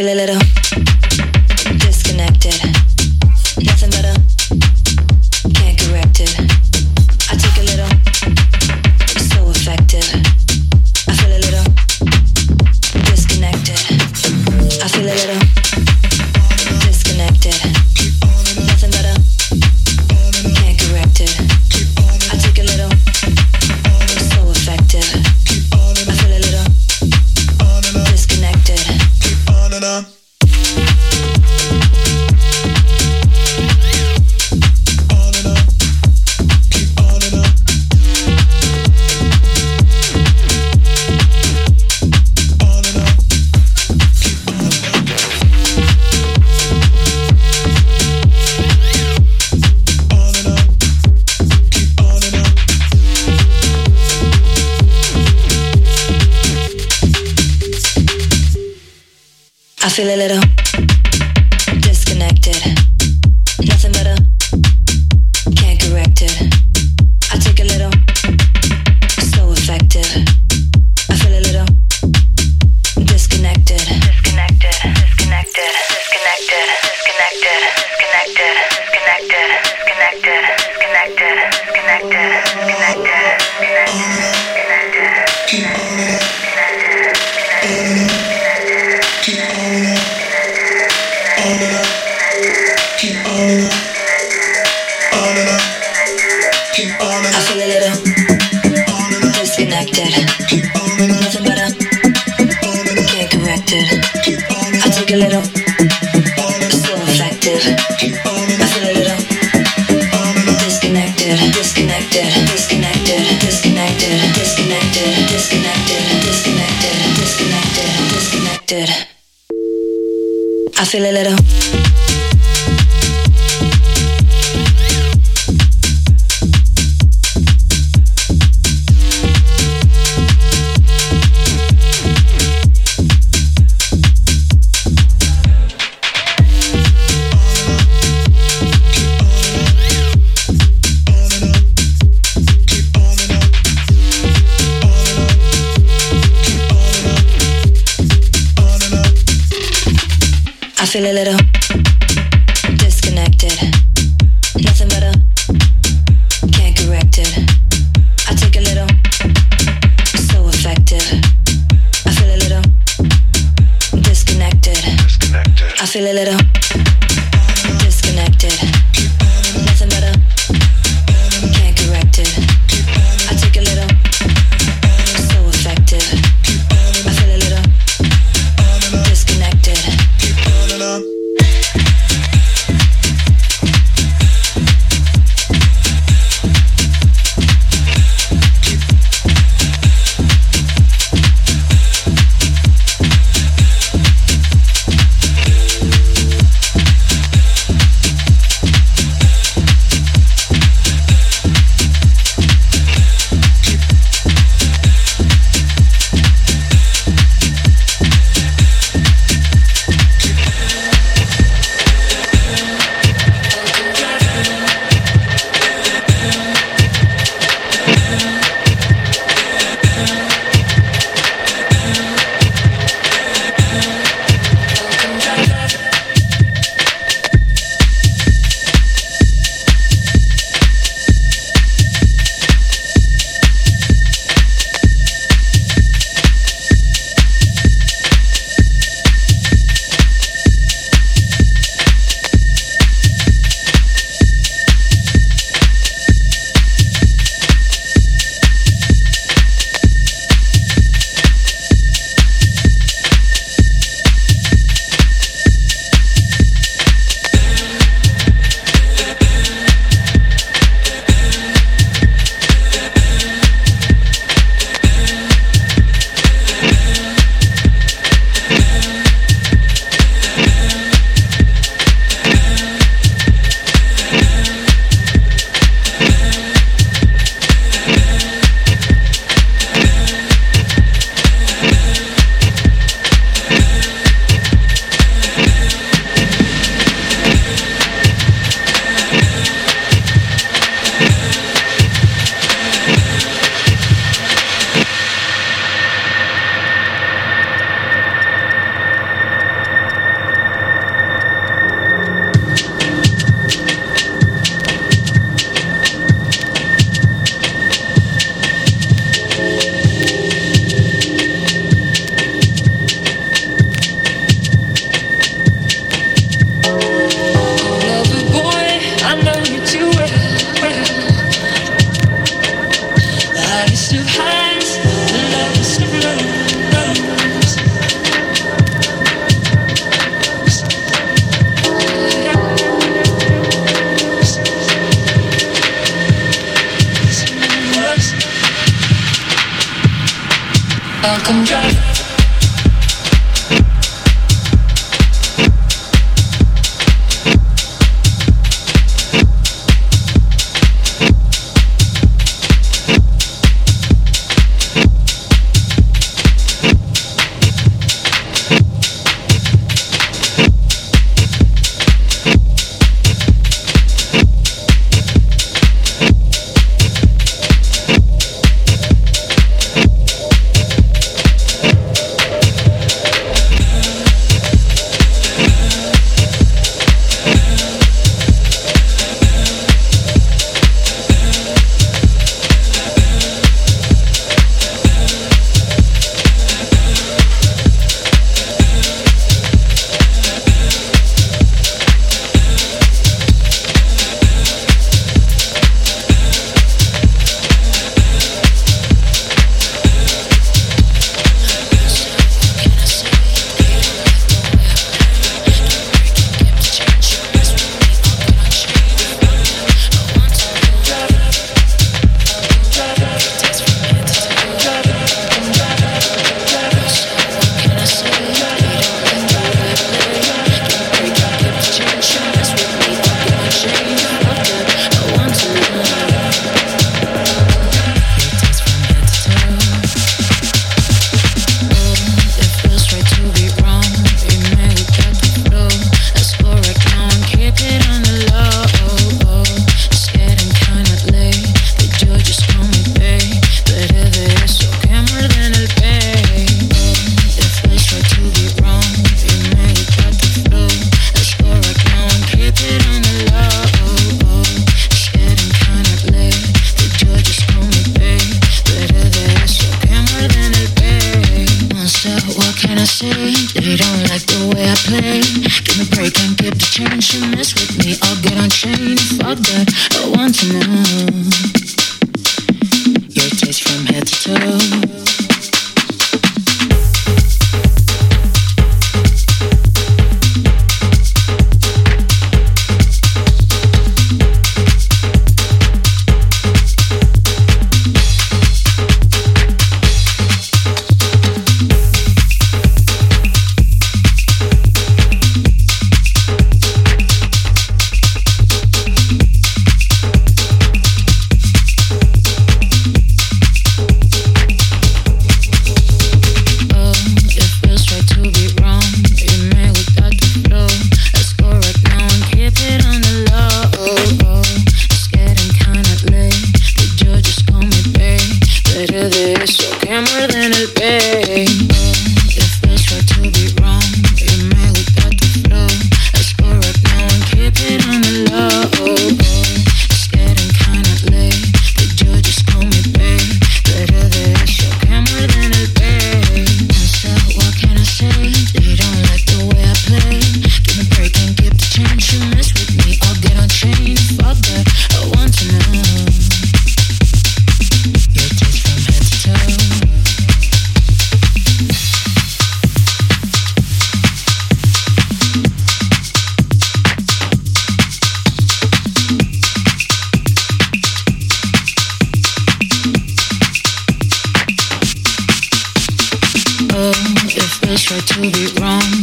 Feel a little I want some more. sure to be wrong.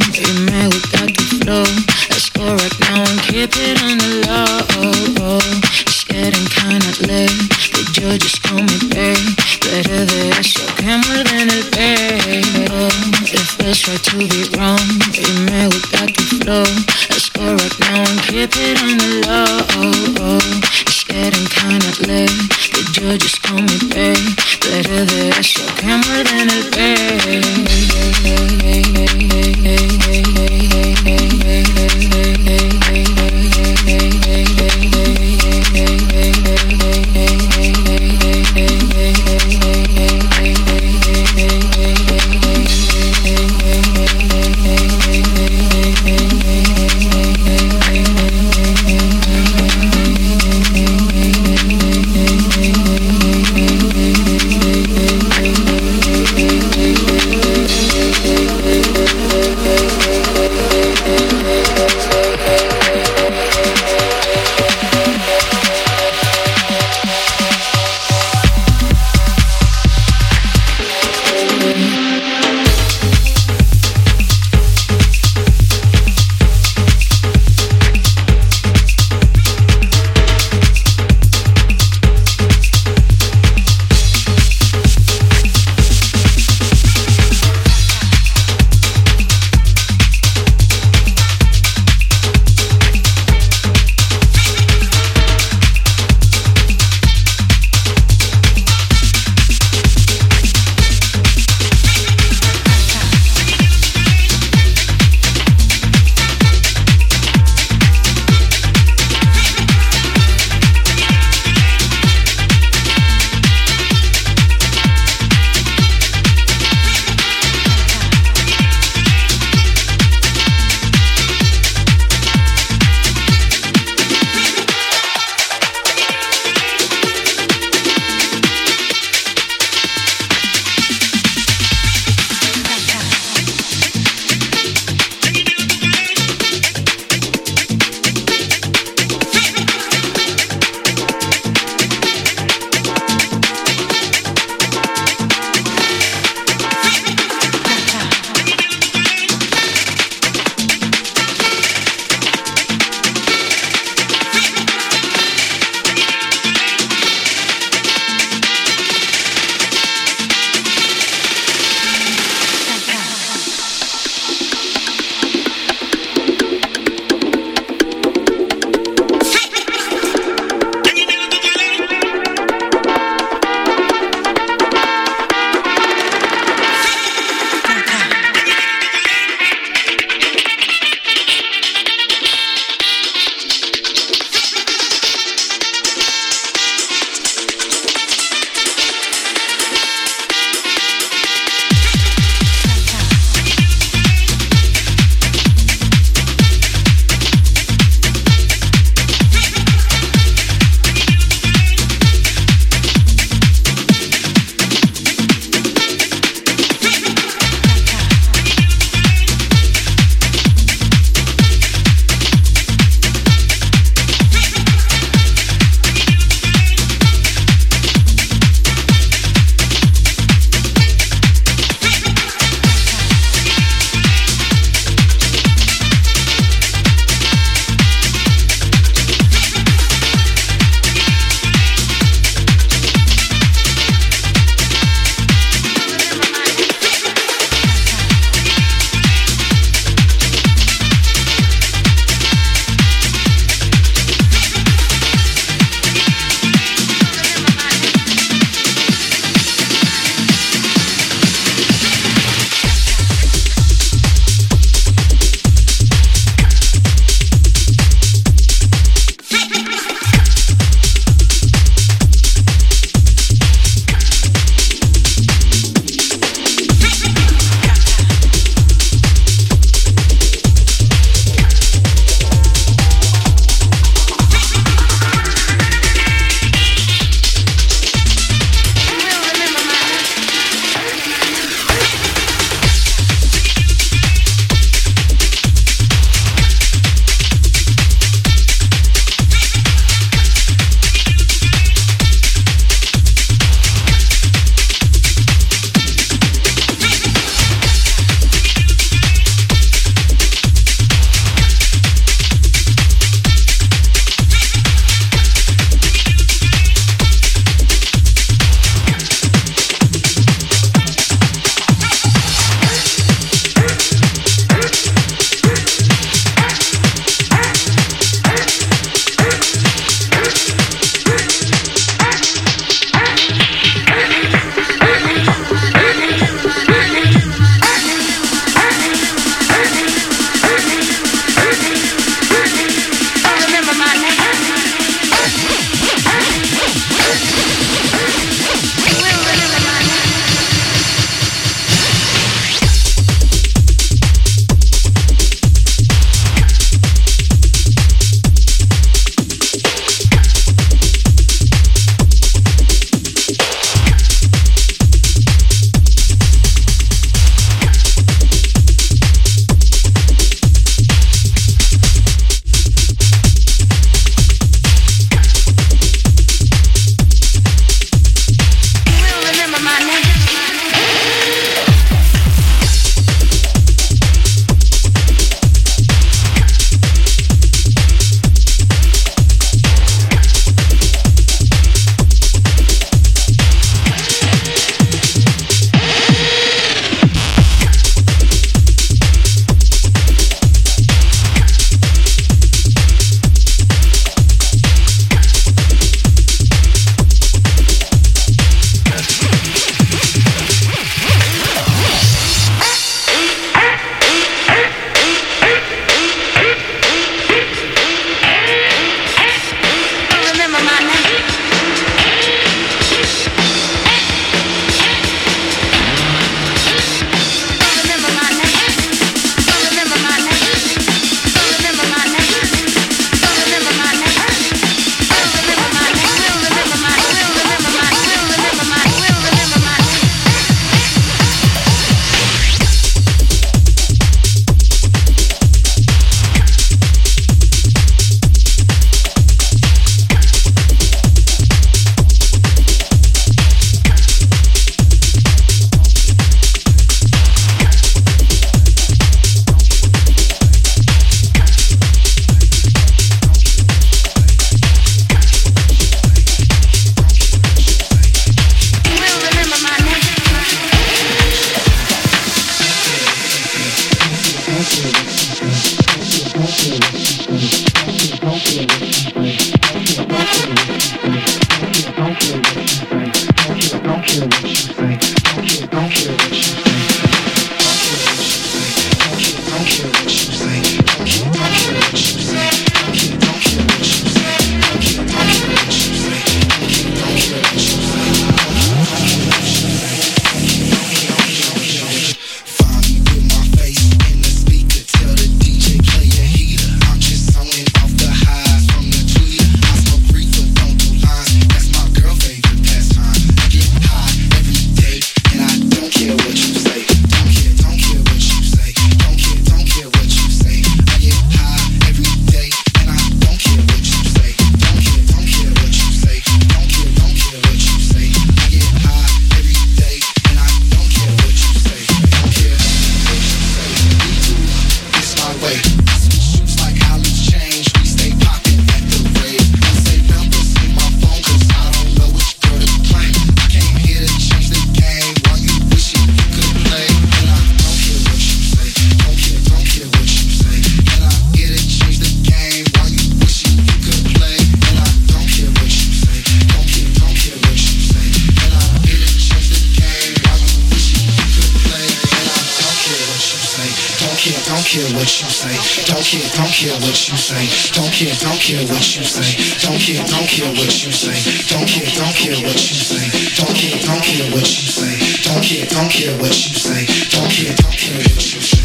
Care, don't care what you say. Don't care, don't care what you say. Don't care, don't care what you say. Don't care, don't care what you say. Don't care, don't care what you say. Don't care, don't care what you say. Don't care, don't care what you say.